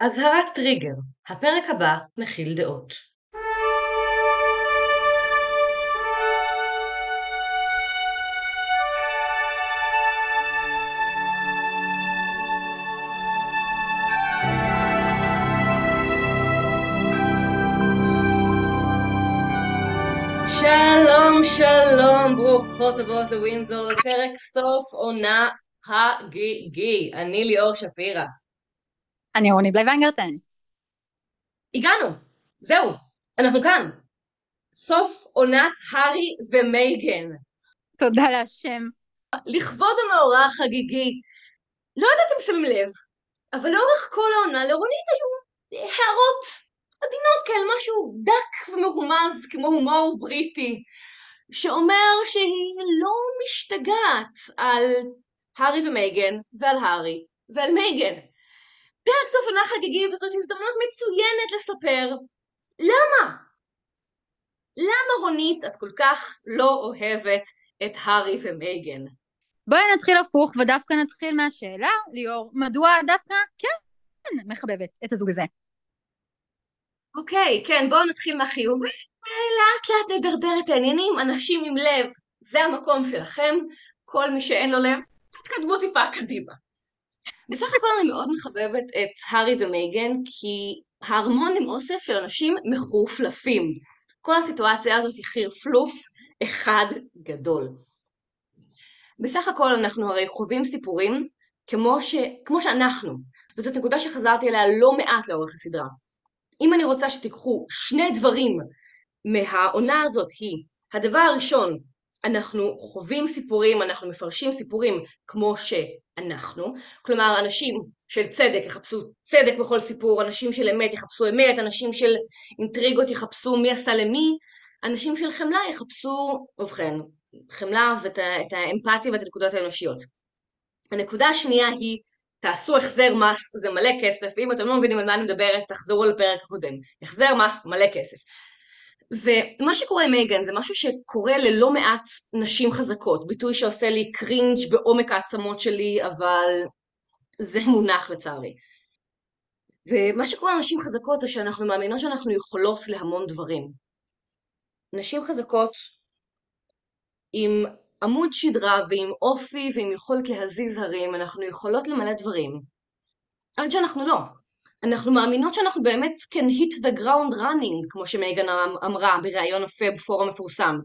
אזהרת טריגר, הפרק הבא מכיל דעות. שלום שלום, ברוכות הבאות לווינזור, לפרק סוף עונה הגיגי. אני ליאור שפירא. אני רוני בלי ויינגרטן. הגענו, זהו, אנחנו כאן. סוף עונת הארי ומייגן. תודה להשם. לכבוד המאורע החגיגי. לא יודעת אם שמים לב, אבל לאורך כל העונה לרונית היו הערות עדינות כאלה, משהו דק ומרומז כמו הומור בריטי, שאומר שהיא לא משתגעת על הארי ומייגן ועל הארי ועל מייגן. פרק סוף עונה חגיגי וזאת הזדמנות מצוינת לספר למה? למה רונית את כל כך לא אוהבת את הארי ומייגן? בואי נתחיל הפוך ודווקא נתחיל מהשאלה, ליאור, מדוע דווקא כן מחבבת את הזוג הזה? אוקיי, כן, בואו נתחיל מהחיובי, ולאט לאט נדרדר את העניינים, אנשים עם לב, זה המקום שלכם, כל מי שאין לו לב, תתקדמו טיפה קדימה. בסך הכל אני מאוד מחבבת את הארי ומייגן, כי הארמון עם אוסף של אנשים מחורפלפים. כל הסיטואציה הזאת היא חירפלוף אחד גדול. בסך הכל אנחנו הרי חווים סיפורים כמו, ש... כמו שאנחנו, וזאת נקודה שחזרתי אליה לא מעט לאורך הסדרה. אם אני רוצה שתיקחו שני דברים מהעונה הזאת היא, הדבר הראשון, אנחנו חווים סיפורים, אנחנו מפרשים סיפורים כמו שאנחנו, כלומר אנשים של צדק יחפשו צדק בכל סיפור, אנשים של אמת יחפשו אמת, אנשים של אינטריגות יחפשו מי עשה למי, אנשים של חמלה יחפשו, ובכן, חמלה ואת האמפתיה ואת הנקודות האנושיות. הנקודה השנייה היא תעשו החזר מס, זה מלא כסף, ואם אתם לא מבינים על מה אני מדברת, תחזרו לפרק הקודם. החזר מס, מלא כסף. ומה שקורה עם מייגן זה משהו שקורה ללא מעט נשים חזקות, ביטוי שעושה לי קרינג' בעומק העצמות שלי, אבל זה מונח לצערי. ומה שקורה לנשים חזקות זה שאנחנו מאמינות שאנחנו יכולות להמון דברים. נשים חזקות עם עמוד שדרה ועם אופי ועם יכולת להזיז הרים, אנחנו יכולות למלא דברים. עד שאנחנו לא. אנחנו מאמינות שאנחנו באמת can hit the ground running, כמו שמייגן אמרה בריאיון יפה בפורום מפורסם.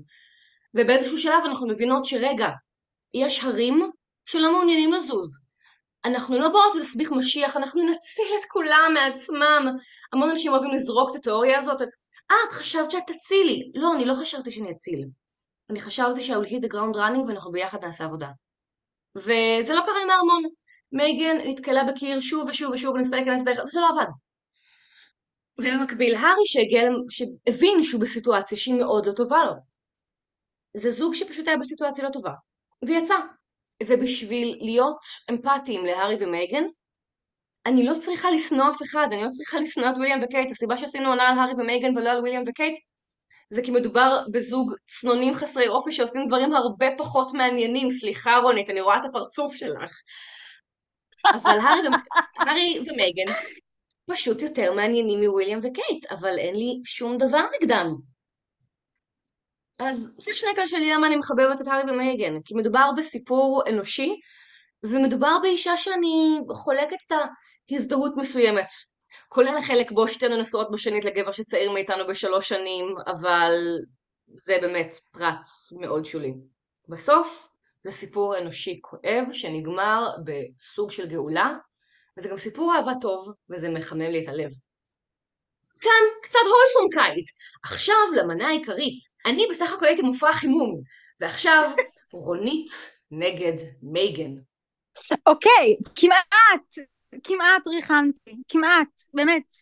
ובאיזשהו שלב אנחנו מבינות שרגע, יש הרים שלא מעוניינים לזוז. אנחנו לא באות להסביך משיח, אנחנו נציל את כולם מעצמם. המון אנשים אוהבים לזרוק את התיאוריה הזאת. אה, את חשבת שאת תצילי. לא, אני לא חשבתי שאני אציל. אני חשבתי שה-will hit the ground running ואנחנו ביחד נעשה עבודה. וזה לא קרה עם הארמון. מייגן נתקלה בקיר שוב ושוב ושוב וניסתה להיכנס דרך, וזה לא עבד. ובמקביל, הארי שהגיע, שהבין שהוא בסיטואציה שהיא מאוד לא טובה לו. זה זוג שפשוט היה בסיטואציה לא טובה. ויצא. ובשביל להיות אמפתיים להארי ומייגן, אני לא צריכה לשנוא אף אחד, אני לא צריכה לשנוא את וויליאם וקייט. הסיבה שעשינו עונה על הארי ומייגן ולא על וויליאם וקייט, זה כי מדובר בזוג צנונים חסרי אופי שעושים דברים הרבה פחות מעניינים. סליחה רונית, אני רואה את הפרצוף שלך. אבל הארי ומייגן פשוט יותר מעניינים מוויליאם וקייט, אבל אין לי שום דבר נגדם. אז זה שנקל שלי למה אני מחבבת את הארי ומייגן, כי מדובר בסיפור אנושי, ומדובר באישה שאני חולקת את ההזדהות מסוימת. כולל החלק בו שתינו נשואות בשנית לגבר שצעיר מאיתנו בשלוש שנים, אבל זה באמת פרט מאוד שולי. בסוף, זה סיפור אנושי כואב שנגמר בסוג של גאולה, וזה גם סיפור אהבה טוב, וזה מחמם לי את הלב. כאן קצת הולסום קיץ. עכשיו למנה העיקרית. אני בסך הכל הייתי מופע חימום, ועכשיו רונית נגד מייגן. אוקיי, כמעט, כמעט ריחמתי, כמעט, באמת,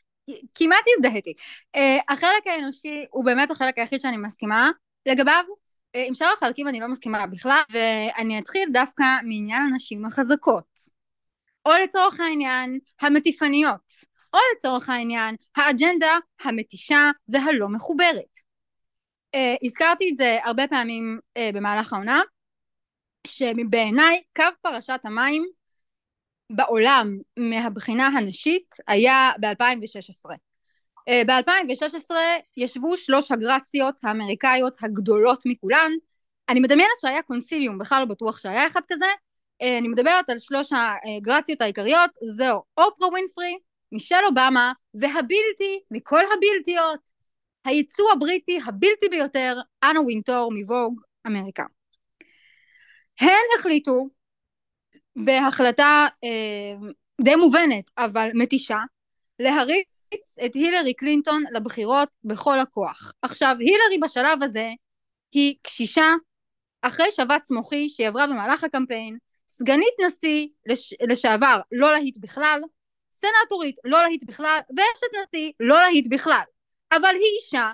כמעט הזדהיתי. Uh, החלק האנושי הוא באמת החלק היחיד שאני מסכימה לגביו. Uh, עם שאר החלקים אני לא מסכימה בכלל, ואני אתחיל דווקא מעניין הנשים החזקות. או לצורך העניין, המטיפניות. או לצורך העניין האג'נדה המתישה והלא מחוברת. Uh, הזכרתי את זה הרבה פעמים uh, במהלך העונה, שבעיניי קו פרשת המים בעולם מהבחינה הנשית היה ב-2016. ב-2016 ישבו שלוש הגרציות האמריקאיות הגדולות מכולן. אני מדמיינת שהיה קונסיליום, בכלל לא בטוח שהיה אחד כזה. אה, אני מדברת על שלוש הגרציות העיקריות, זהו אופרה ווינפרי, מישל אובמה והבלתי מכל הבלתיות, הייצוא הבריטי הבלתי ביותר, אנה וינטור מווג אמריקה. הן החליטו בהחלטה אה, די מובנת אבל מתישה להריץ את הילרי קלינטון לבחירות בכל הכוח. עכשיו הילרי בשלב הזה היא קשישה אחרי שבץ מוחי שהיא עברה במהלך הקמפיין, סגנית נשיא לש... לשעבר לא להיט בכלל, סנטורית לא להיט בכלל, ואשת נשיא לא להיט בכלל. אבל היא אישה,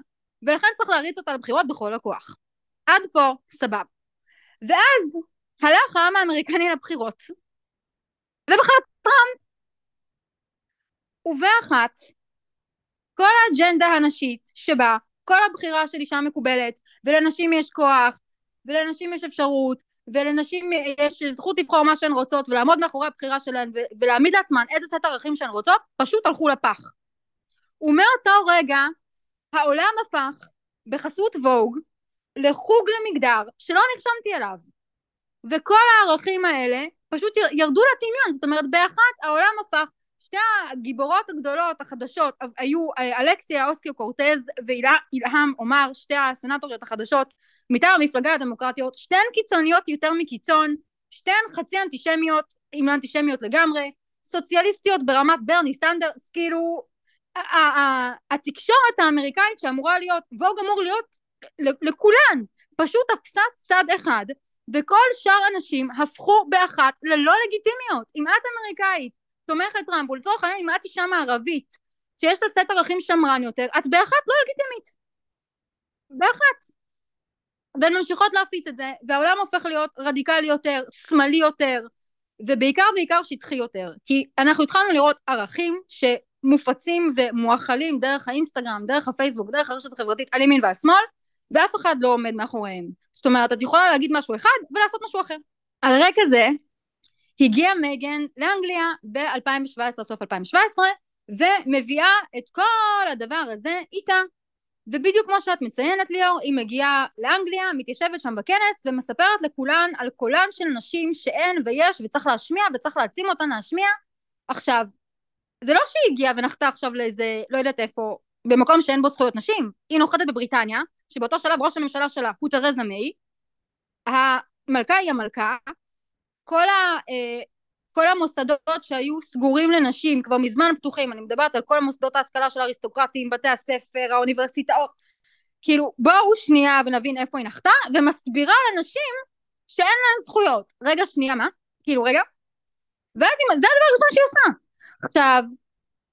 ולכן צריך להריץ אותה לבחירות בכל הכוח. עד פה סבבה. ואז הלך העם האמריקני לבחירות, ובחר טראמפ. ובאחת, כל האג'נדה הנשית שבה כל הבחירה של אישה מקובלת, ולנשים יש כוח, ולנשים יש אפשרות, ולנשים יש זכות לבחור מה שהן רוצות, ולעמוד מאחורי הבחירה שלהן, ולהעמיד לעצמן איזה סט ערכים שהן רוצות, פשוט הלכו לפח. ומאותו רגע העולם הפך בחסות ווג לחוג למגדר שלא נרשמתי אליו. וכל הערכים האלה פשוט ירדו לטמיון, זאת אומרת באחת העולם הפך, שתי הגיבורות הגדולות החדשות היו אה, אלכסיה אוסקיו קורטז ואילהam עומר, שתי הסנטוריות החדשות מטעם המפלגה הדמוקרטיות, שתיהן קיצוניות יותר מקיצון, שתיהן חצי אנטישמיות, אם לא אנטישמיות לגמרי, סוציאליסטיות ברמת ברני סנדרס, כאילו התקשורת האמריקאית שאמורה להיות, ווג אמור להיות לכולן, פשוט תפסה צד אחד וכל שאר הנשים הפכו באחת ללא לגיטימיות. אם את אמריקאית תומכת טראמפ, ולצורך העניין אם את אישה מערבית שיש לה סט ערכים שמרן יותר, את באחת לא לגיטימית. באחת. והן ממשיכות להפיץ את זה, והעולם הופך להיות רדיקלי יותר, שמאלי יותר, ובעיקר בעיקר שטחי יותר. כי אנחנו התחלנו לראות ערכים שמופצים ומואכלים דרך האינסטגרם, דרך הפייסבוק, דרך הרשת החברתית על ימין ועל שמאל, ואף אחד לא עומד מאחוריהם. זאת אומרת, את יכולה להגיד משהו אחד ולעשות משהו אחר. על רקע זה, הגיעה מייגן לאנגליה ב-2017, סוף 2017, ומביאה את כל הדבר הזה איתה. ובדיוק כמו שאת מציינת ליאור, היא מגיעה לאנגליה, מתיישבת שם בכנס ומספרת לכולן על קולן של נשים שאין ויש וצריך להשמיע וצריך להעצים אותן להשמיע. עכשיו, זה לא שהיא הגיעה ונחתה עכשיו לאיזה, לא יודעת איפה, במקום שאין בו זכויות נשים, היא נוחתת בבריטניה, שבאותו שלב ראש הממשלה שלה הוא תרזה מיי, המלכה היא המלכה, כל, ה, אה, כל המוסדות שהיו סגורים לנשים כבר מזמן פתוחים, אני מדברת על כל המוסדות ההשכלה של האריסטוקרטים, בתי הספר, האוניברסיטאות, כאילו בואו שנייה ונבין איפה היא נחתה, ומסבירה לנשים שאין להן זכויות. רגע שנייה מה? כאילו רגע? ואז זה הדבר הראשון שהיא עושה. עכשיו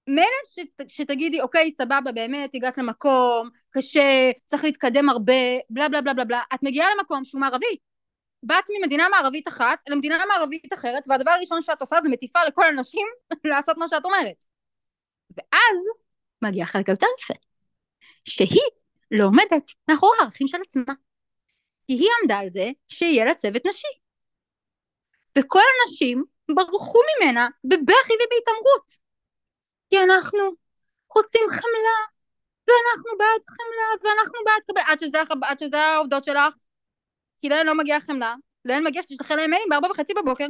מילא שת, שתגידי אוקיי סבבה באמת הגעת למקום קשה צריך להתקדם הרבה בלה בלה בלה בלה בלה את מגיעה למקום שהוא מערבי באת ממדינה מערבית אחת למדינה מערבית אחרת והדבר הראשון שאת עושה זה מטיפה לכל הנשים לעשות מה שאת אומרת. ואז מגיע חלק יותר יפה שהיא לא עומדת מאחורי הערכים של עצמה. כי היא עמדה על זה שיהיה לה צוות נשי. וכל הנשים ברחו ממנה בבכי ובהתעמרות. כי אנחנו רוצים חמלה, ואנחנו בעד חמלה, ואנחנו בעד קבל, עד שזה, עד שזה העובדות שלך, כי להן לא מגיע חמלה, להן מגיע שתשלחי להם מיילים בארבע וחצי בבוקר,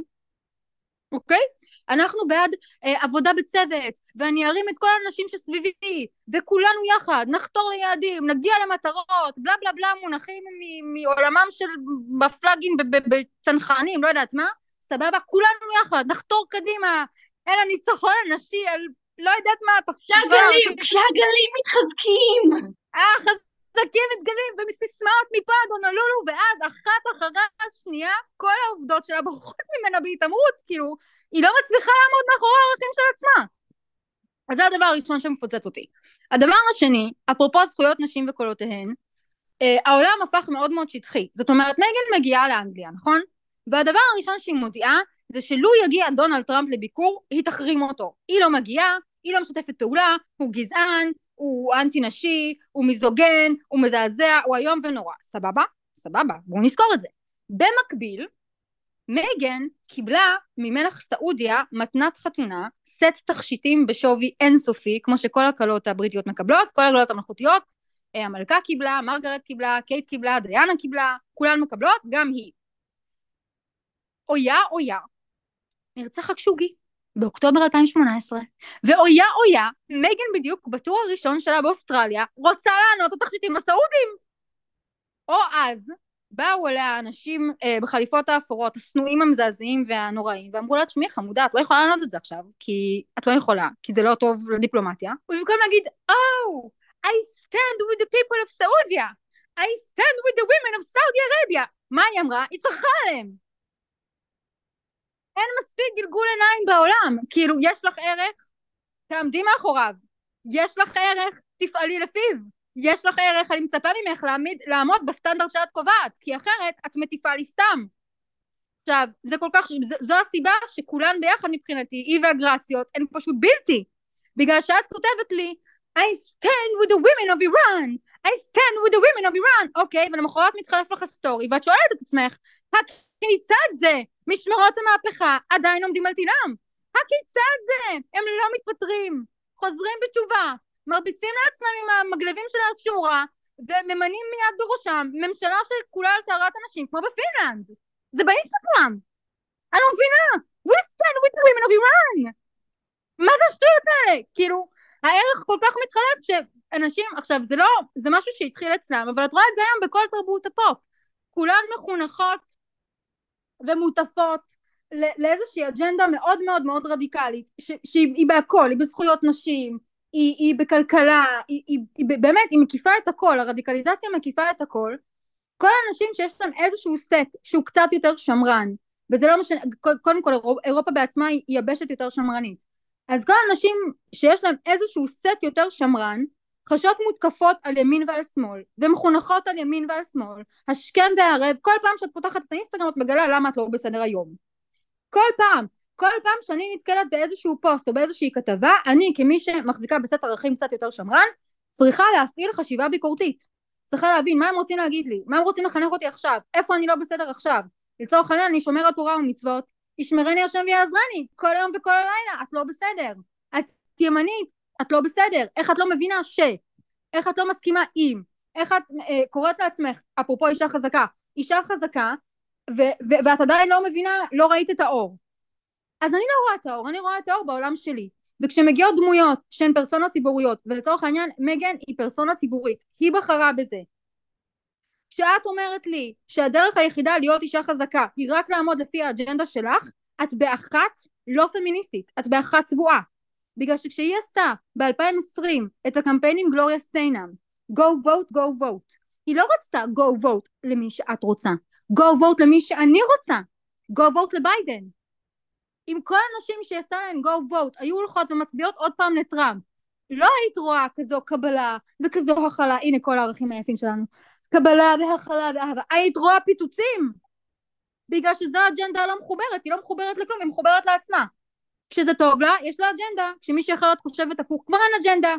אוקיי? אנחנו בעד אה, עבודה בצוות, ואני ארים את כל האנשים שסביבי, וכולנו יחד, נחתור ליעדים, נגיע למטרות, בלה בלה בלה מונחים מעולמם של בפלאגים בצנחנים, לא יודעת מה, סבבה, כולנו יחד, נחתור קדימה, אל הניצחון הנשי, אל לא יודעת מה, כשהגלים, כשהגלים מתחזקים. אה, חזקים מתגלים, ומסיסמאות מפה עד הונולולו, ואז אחת אחרי השנייה, כל העובדות שלה בורחות ממנה בהתעמרות, כאילו, היא לא מצליחה לעמוד מאחורי הערכים של עצמה. אז זה הדבר הראשון שמפוצץ אותי. הדבר השני, אפרופו זכויות נשים וקולותיהן, אה, העולם הפך מאוד מאוד שטחי. זאת אומרת, מייגן מגיעה לאנגליה, נכון? והדבר הראשון שהיא מודיעה זה שלו יגיע דונלד טראמפ לביקור, היא תחרים אותו. היא לא מגיעה, היא לא משתפת פעולה, הוא גזען, הוא אנטי נשי, הוא מיזוגן, הוא מזעזע, הוא איום ונורא. סבבה? סבבה, בואו נזכור את זה. במקביל, מייגן קיבלה ממלך סעודיה מתנת חתונה, סט תכשיטים בשווי אינסופי, כמו שכל הכלות הבריטיות מקבלות, כל הכלות המלכותיות, אה, המלכה קיבלה, מרגרט קיבלה, קייט קיבלה, דיאנה קיבלה, כולן מקבלות, גם היא. אויה אויה, נרצח הקשוגי באוקטובר 2018, ואויה אויה, מייגן בדיוק בטור הראשון שלה באוסטרליה, רוצה לענות את התכשיטים הסעודים. או אז, באו אליה אנשים אה, בחליפות האפורות, השנואים המזעזעים והנוראים, ואמרו לה, תשמעי חמודה, את לא יכולה לענות את זה עכשיו, כי את לא יכולה, כי זה לא טוב לדיפלומטיה. ובמקום להגיד, Oh, I stand with the people of Saudi, I stand with the women of Saudi Arabia. מה היא אמרה? היא צרחה עליהם. אין מספיק גלגול עיניים בעולם. כאילו, יש לך ערך, תעמדי מאחוריו. יש לך ערך, תפעלי לפיו. יש לך ערך, אני מצפה ממך לעמיד, לעמוד בסטנדרט שאת קובעת, כי אחרת את מטיפה לי סתם. עכשיו, זה כל כך, זו, זו הסיבה שכולן ביחד מבחינתי, היא והגרציות, הן פשוט בלתי. בגלל שאת כותבת לי, I stand with the women of Iran, I stand with the women of Iran, אוקיי, ולמחרת מתחלף לך סטורי, ואת שואלת את עצמך, הכיצד זה? משמרות המהפכה עדיין עומדים על תילם. הכיצד זה? הם לא מתפטרים, חוזרים בתשובה, מרביצים לעצמם עם המגלבים של השורה, וממנים מיד בראשם ממשלה שכולה על טהרת הנשים, כמו בפינלנד. זה באינסטגרם. אני לא מבינה. We stand with the women of Iran. מה זה השטויות האלה? כאילו, הערך כל כך מתחלק שאנשים, עכשיו זה לא, זה משהו שהתחיל אצלם, אבל את רואה את זה היום בכל תרבות הפופ. כולן מחונכות ומוטפות לאיזושהי אג'נדה מאוד מאוד מאוד רדיקלית, שהיא בהכל, היא בזכויות נשים, היא, היא בכלכלה, היא, היא, היא באמת, היא מקיפה את הכל, הרדיקליזציה מקיפה את הכל. כל האנשים שיש להם איזשהו סט שהוא קצת יותר שמרן, וזה לא משנה, קודם כל אירופה בעצמה היא יבשת יותר שמרנית. אז כל האנשים שיש להם איזשהו סט יותר שמרן, חשות מותקפות על ימין ועל שמאל, ומחונכות על ימין ועל שמאל, השכם והערב, כל פעם שאת פותחת את האינסטגרם את מגלה למה את לא בסדר היום. כל פעם. כל פעם שאני נתקלת באיזשהו פוסט או באיזושהי כתבה, אני כמי שמחזיקה בסט ערכים קצת יותר שמרן, צריכה להפעיל חשיבה ביקורתית. צריכה להבין מה הם רוצים להגיד לי, מה הם רוצים לחנך אותי עכשיו, איפה אני לא בסדר עכשיו. לצורך העניין אני שומרת תורה ומצוות, ישמרני השם ויעזרני, כל היום וכל הלילה, את לא בסדר. את ימנית, את לא בסדר. איך את לא מבינה ש... איך את לא מסכימה עם... איך את אה, קוראת לעצמך, אפרופו אישה חזקה, אישה חזקה, ו- ו- ואת עדיין לא מבינה, לא ראית את האור. אז אני לא רואה את האור, אני רואה את האור בעולם שלי. וכשמגיעות דמויות שהן פרסונות ציבוריות, ולצורך העניין מגן היא פרסונה ציבורית, היא בחרה בזה. כשאת אומרת לי שהדרך היחידה להיות אישה חזקה היא רק לעמוד לפי האג'נדה שלך, את באחת לא פמיניסטית, את באחת צבועה. בגלל שכשהיא עשתה ב-2020 את הקמפיין עם גלוריה סטיינם, go vote, go vote, היא לא רצתה go vote למי שאת רוצה, go vote למי שאני רוצה, go vote לביידן. אם כל הנשים שהיא עשתה להן go vote היו הולכות ומצביעות עוד פעם לטראמפ, לא היית רואה כזו קבלה וכזו הכלה, הנה כל הערכים היפים שלנו, קבלה והכלה ואהבה, היית רואה פיצוצים, בגלל שזו אג'נדה לא מחוברת, היא לא מחוברת לכלום, היא מחוברת לעצמה. כשזה טוב לה, יש לה אג'נדה, כשמישהי אחרת חושבת הפוך, כבר אין אג'נדה.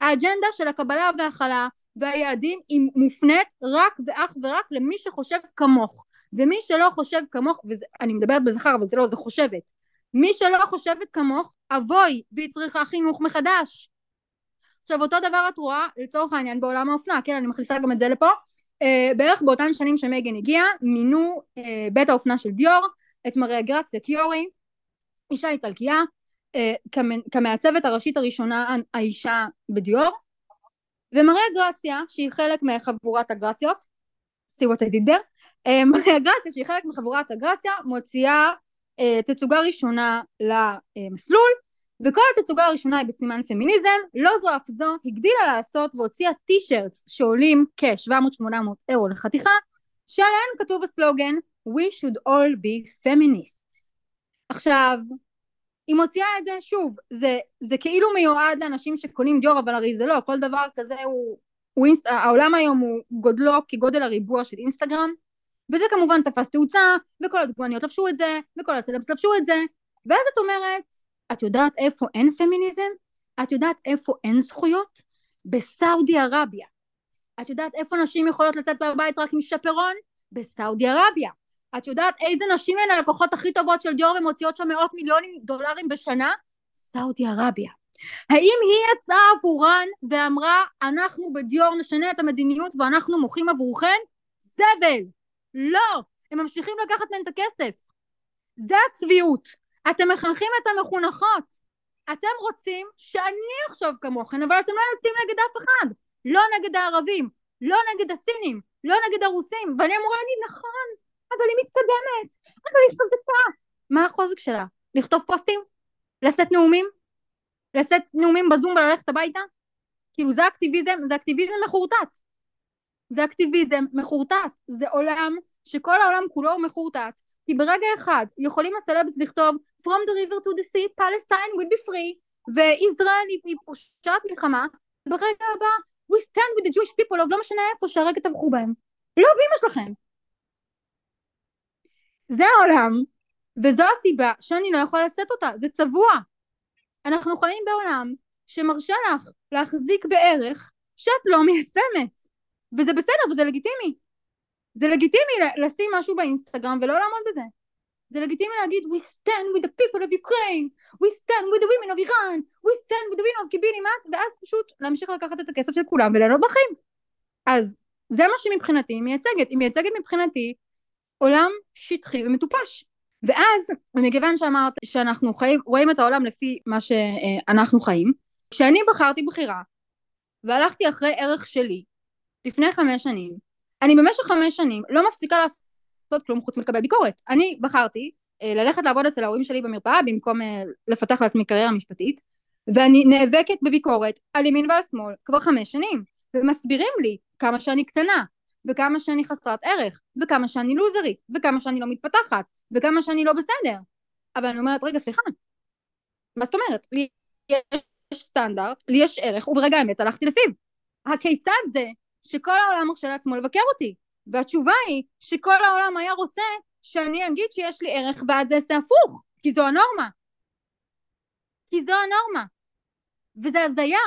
האג'נדה של הקבלה והכלה והיעדים היא מופנית רק ואך ורק למי שחושב כמוך. ומי שלא חושב כמוך, ואני מדברת בזכר אבל זה לא, זה חושבת, מי שלא חושבת כמוך, אבוי, והיא צריכה חינוך מחדש. עכשיו אותו דבר את רואה לצורך העניין בעולם האופנה, כן אני מכניסה גם את זה לפה, אה, בערך באותן שנים שמייגן הגיעה, מינו אה, בית האופנה של דיור את מריה גרציה קיורי, אישה איטלקיה, אה, כמעצבת הראשית הראשונה האישה בדיור, ומריה גרציה שהיא חלק מחבורת הגרציות, see what I did there, מריה גרציה שהיא חלק מחבורת הגרציה מוציאה תצוגה ראשונה למסלול וכל התצוגה הראשונה היא בסימן פמיניזם, לא זו אף זו, הגדילה לעשות והוציאה טישרטס שעולים כ-700-800 אירו לחתיכה, שעליהן כתוב הסלוגן We should all be feminists. עכשיו, היא מוציאה את זה, שוב, זה, זה כאילו מיועד לאנשים שקונים דיור, אבל הרי זה לא, כל דבר כזה הוא, הוא אינסט, העולם היום הוא גודלו כגודל הריבוע של אינסטגרם, וזה כמובן תפס תאוצה, וכל הדוגמניות לבשו את זה, וכל הסלבס לבשו את זה, ואז את אומרת, את יודעת איפה אין פמיניזם? את יודעת איפה אין זכויות? בסאודי ערביה. את יודעת איפה נשים יכולות לצאת מהבית רק עם שפרון? בסאודי ערביה. את יודעת איזה נשים הן הלקוחות הכי טובות של דיור ומוציאות שם מאות מיליונים דולרים בשנה? סעודיה ערביה. האם היא יצאה עבורן ואמרה אנחנו בדיור נשנה את המדיניות ואנחנו מוחים עבורכן? זבל. לא. הם ממשיכים לקחת מהן את הכסף. זה הצביעות. אתם מחנכים את המחונכות. אתם רוצים שאני אחשוב כמוכן, אבל אתם לא יוצאים נגד אף אחד. לא נגד הערבים, לא נגד הסינים, לא נגד הרוסים. ואני אמורה להגיד, נכון, אבל היא מתקדמת, אבל היא חזקה. מה החוזק שלה? לכתוב פוסטים? לשאת נאומים? לשאת נאומים בזום וללכת הביתה? כאילו זה אקטיביזם, זה אקטיביזם מחורטט. זה אקטיביזם מחורטט. זה עולם שכל העולם כולו הוא מחורטט. כי ברגע אחד יכולים הסלבס לכתוב From the river to the sea, Palestine will be free, וישראל היא פושעת מלחמה, ברגע הבא We stand with the Jewish people, לא משנה איפה שהרגע טבחו בהם. לא באמא שלכם. זה העולם, וזו הסיבה שאני לא יכולה לשאת אותה, זה צבוע. אנחנו חיים בעולם שמרשה לך להחזיק בערך שאת לא מיישמת, וזה בסדר וזה לגיטימי. זה לגיטימי לשים משהו באינסטגרם ולא לעמוד בזה. זה לגיטימי להגיד we stand with the people of Ukraine, we stand with the women of Iran, we stand with the women of קיבינימט, ואז פשוט להמשיך לקחת את הכסף של כולם וליהנות בחיים. אז זה מה שמבחינתי היא מייצגת. היא מייצגת מבחינתי עולם שטחי ומטופש. ואז, מכיוון שאמרת שאנחנו חיים, רואים את העולם לפי מה שאנחנו חיים, כשאני בחרתי בחירה והלכתי אחרי ערך שלי לפני חמש שנים, אני במשך חמש שנים לא מפסיקה לעשות כלום חוץ מלקבל ביקורת. אני בחרתי אה, ללכת לעבוד אצל ההורים שלי במרפאה במקום אה, לפתח לעצמי קריירה משפטית, ואני נאבקת בביקורת על ימין ועל שמאל כבר חמש שנים, ומסבירים לי כמה שאני קטנה, וכמה שאני חסרת ערך, וכמה שאני לוזרית, וכמה שאני לא מתפתחת, וכמה שאני לא בסדר. אבל אני אומרת, רגע, סליחה, מה זאת אומרת? לי יש סטנדרט, לי יש ערך, וברגע האמת הלכתי לפיו. הכיצד זה שכל העולם מרשה לעצמו לבקר אותי? והתשובה היא שכל העולם היה רוצה שאני אגיד שיש לי ערך ואז זה יעשה הפוך, כי זו הנורמה. כי זו הנורמה. וזה הזיה.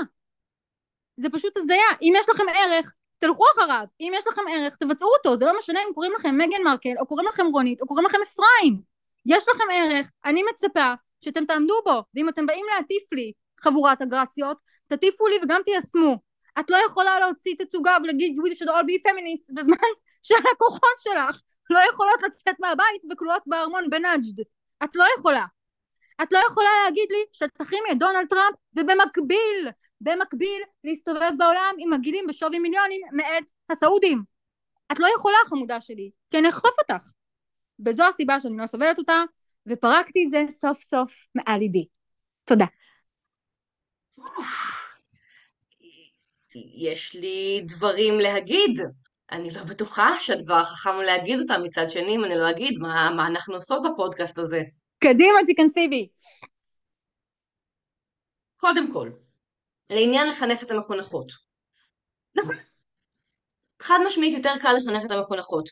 זה פשוט הזיה. אם יש לכם ערך, תלכו אחריו. אם יש לכם ערך, תבצעו אותו. זה לא משנה אם קוראים לכם מגן מרקל, או קוראים לכם רונית, או קוראים לכם אפרים. יש לכם ערך, אני מצפה שאתם תעמדו בו. ואם אתם באים להטיף לי, חבורת הגרציות, תטיפו לי וגם תיישמו. את לא יכולה להוציא תצוגה ולהגיד we should all be feminist בזמן שהלקוחות שלך לא יכולות לצאת מהבית וכלואות בארמון בנאג'ד. את לא יכולה. את לא יכולה להגיד לי שתחרימי את דונלד טראמפ ובמקביל, במקביל להסתובב בעולם עם מגעילים בשווי מיליונים מאת הסעודים. את לא יכולה חמודה שלי, כי אני אחשוף אותך. וזו הסיבה שאני לא סובלת אותה, ופרקתי את זה סוף סוף מעל ליבי. תודה. יש לי דברים להגיד. אני לא בטוחה שהדבר החכם להגיד אותם, מצד שני, אם אני לא אגיד מה, מה אנחנו עושות בפודקאסט הזה. קדימה, תיכנסי בי. קודם כל, לעניין לחנך את המחונכות. נכון. חד משמעית יותר קל לחנך את המחונכות.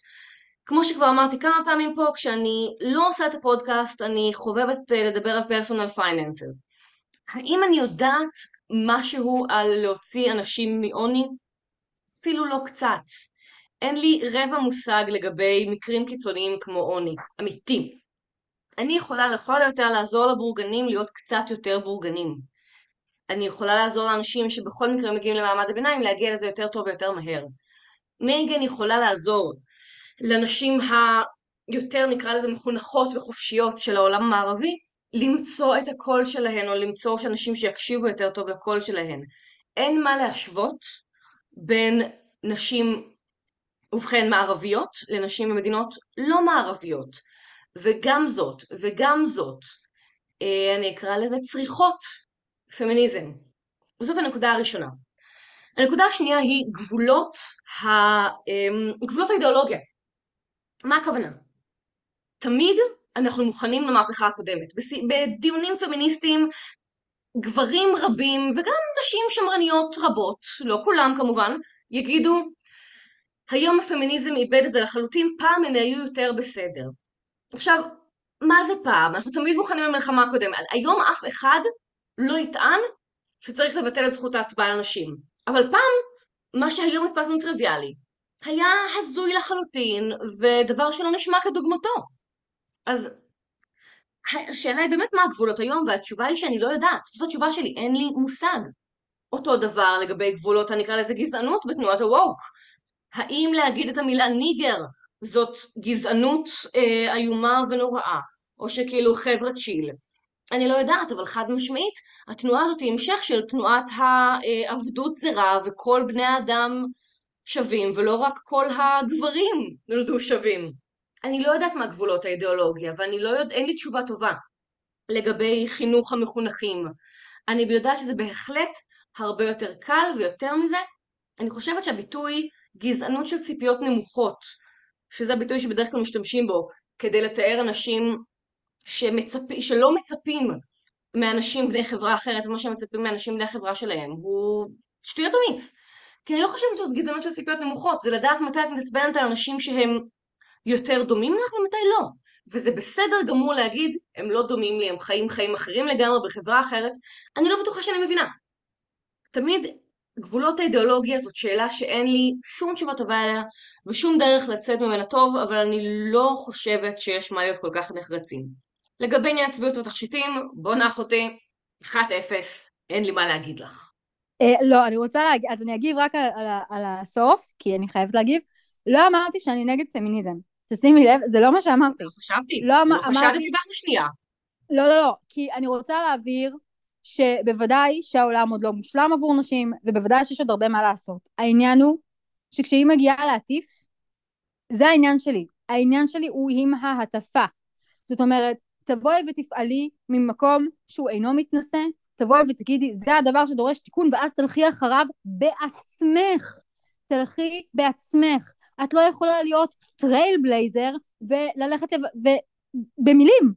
כמו שכבר אמרתי כמה פעמים פה, כשאני לא עושה את הפודקאסט, אני חובבת אה, לדבר על פרסונל פייננסס. האם אני יודעת משהו על להוציא אנשים מעוני? אפילו לא קצת. אין לי רבע מושג לגבי מקרים קיצוניים כמו עוני, אמיתי. אני יכולה לכל היותר לעזור לבורגנים להיות קצת יותר בורגנים. אני יכולה לעזור לאנשים שבכל מקרה מגיעים למעמד הביניים להגיע לזה יותר טוב ויותר מהר. מייגן יכולה לעזור לנשים היותר נקרא לזה מחונכות וחופשיות של העולם המערבי למצוא את הקול שלהן או למצוא שאנשים שיקשיבו יותר טוב לקול שלהן. אין מה להשוות בין נשים ובכן מערביות לנשים במדינות לא מערביות וגם זאת וגם זאת אה, אני אקרא לזה צריכות פמיניזם. וזאת הנקודה הראשונה. הנקודה השנייה היא גבולות, ה... אמ, גבולות האידיאולוגיה. מה הכוונה? תמיד אנחנו מוכנים למהפכה הקודמת. בדיונים פמיניסטיים גברים רבים וגם נשים שמרניות רבות, לא כולם כמובן, יגידו היום הפמיניזם איבד את זה לחלוטין, פעם הן היו יותר בסדר. עכשיו, מה זה פעם? אנחנו תמיד מוכנים למלחמה הקודמת. היום אף אחד לא יטען שצריך לבטל את זכות ההצבעה לנשים. אבל פעם, מה שהיום נתפס לנו טריוויאלי, היה הזוי לחלוטין, ודבר שלא נשמע כדוגמתו. אז השאלה היא באמת מה הגבולות היום, והתשובה היא שאני לא יודעת. זאת התשובה שלי, אין לי מושג. אותו דבר לגבי גבולות, אני אקרא לזה גזענות בתנועת הוואוק. האם להגיד את המילה ניגר זאת גזענות אה, איומה ונוראה, או שכאילו חבר'ה צ'יל. אני לא יודעת, אבל חד משמעית, התנועה הזאת היא המשך של תנועת העבדות זרה וכל בני האדם שווים, ולא רק כל הגברים נולדו שווים. אני לא יודעת מה גבולות האידיאולוגיה, ואני לא יודעת, אין לי תשובה טובה לגבי חינוך המחונכים. אני יודעת שזה בהחלט הרבה יותר קל, ויותר מזה, אני חושבת שהביטוי גזענות של ציפיות נמוכות, שזה הביטוי שבדרך כלל משתמשים בו כדי לתאר אנשים שמצפ... שלא מצפים מאנשים בני חברה אחרת ומה שהם מצפים מאנשים בני החברה שלהם, הוא שטויות אמיץ. כי אני לא חושבת שזאת גזענות של ציפיות נמוכות, זה לדעת מתי את מתעצבנת על אנשים שהם יותר דומים לך ומתי לא. וזה בסדר גמור להגיד, הם לא דומים לי, הם חיים חיים אחרים לגמרי בחברה אחרת, אני לא בטוחה שאני מבינה. תמיד גבולות האידיאולוגיה זאת שאלה שאין לי שום תשובה טובה עליה ושום דרך לצאת ממנה טוב, אבל אני לא חושבת שיש מה להיות כל כך נחרצים. לגבי עניין הצביעות והתכשיטים, בוא נח אותי, 1-0, אין לי מה להגיד לך. אה, לא, אני רוצה להגיד, אז אני אגיב רק על, על, על הסוף, כי אני חייבת להגיב. לא אמרתי שאני נגד פמיניזם. תשימי לב, זה לא מה שאמרתי. לא חשבתי, לא, לא אמר- חשבתי אמרתי- בך לשנייה. לא, לא, לא, כי אני רוצה להבהיר שבוודאי שהעולם עוד לא מושלם עבור נשים, ובוודאי שיש עוד הרבה מה לעשות. העניין הוא שכשהיא מגיעה להטיף, זה העניין שלי. העניין שלי הוא עם ההטפה. זאת אומרת, תבואי ותפעלי ממקום שהוא אינו מתנשא, תבואי ותגידי, זה הדבר שדורש תיקון, ואז תלכי אחריו בעצמך. תלכי בעצמך. את לא יכולה להיות trailblazer וללכת ו... במילים.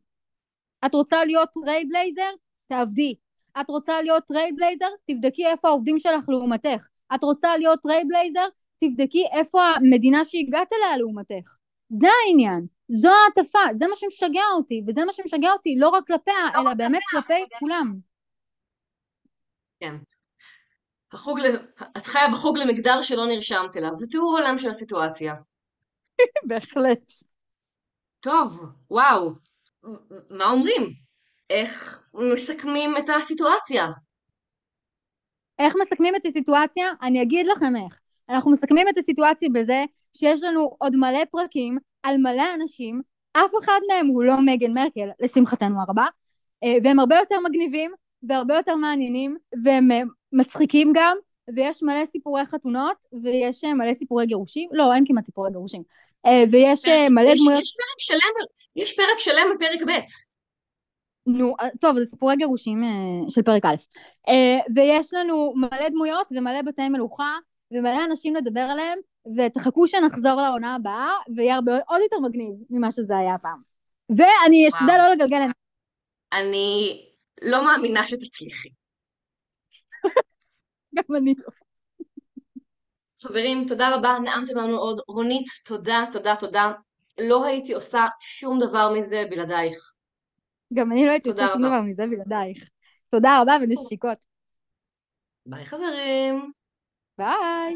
את רוצה להיות trailblazer? תעבדי. את רוצה להיות trailblazer? תבדקי איפה העובדים שלך לעומתך. את רוצה להיות trailblazer? תבדקי איפה המדינה שהגעת אליה לעומתך. זה העניין. זו ההטפה, זה מה שמשגע אותי, וזה מה שמשגע אותי לא רק כלפיה, אלא באמת כלפי כולם. כן. החוג ל... את חיה בחוג למגדר שלא נרשמת אליו, זה תיאור עולם של הסיטואציה. בהחלט. טוב, וואו, מה אומרים? איך מסכמים את הסיטואציה? איך מסכמים את הסיטואציה? אני אגיד לכם איך. אנחנו מסכמים את הסיטואציה בזה שיש לנו עוד מלא פרקים על מלא אנשים, אף אחד מהם הוא לא מגן מרקל, לשמחתנו הרבה, אה, והם הרבה יותר מגניבים והרבה יותר מעניינים, והם אה, מצחיקים גם, ויש מלא סיפורי חתונות, ויש אה, מלא סיפורי גירושים, לא, אין כמעט סיפורי גירושים, ויש אה, מלא יש, דמויות, יש פרק שלם, יש פרק שלם בפרק ב'. נו, אה, טוב, זה סיפורי גירושים אה, של פרק א', אה, ויש לנו מלא דמויות ומלא בתי מלוכה, ומלא אנשים לדבר עליהם, ותחכו שנחזור לעונה הבאה, ויהיה הרבה עוד יותר מגניב ממה שזה היה פעם. ואני אשתדל. לא לגלגל עיניים. אני לא מאמינה שתצליחי. גם אני לא. חברים, תודה רבה, נעמתם לנו עוד. רונית, תודה, תודה, תודה. לא הייתי עושה שום דבר מזה בלעדייך. גם אני לא הייתי עושה שום. דבר מזה בלעדייך. תודה רבה ונשיקות. ביי חברים. ביי.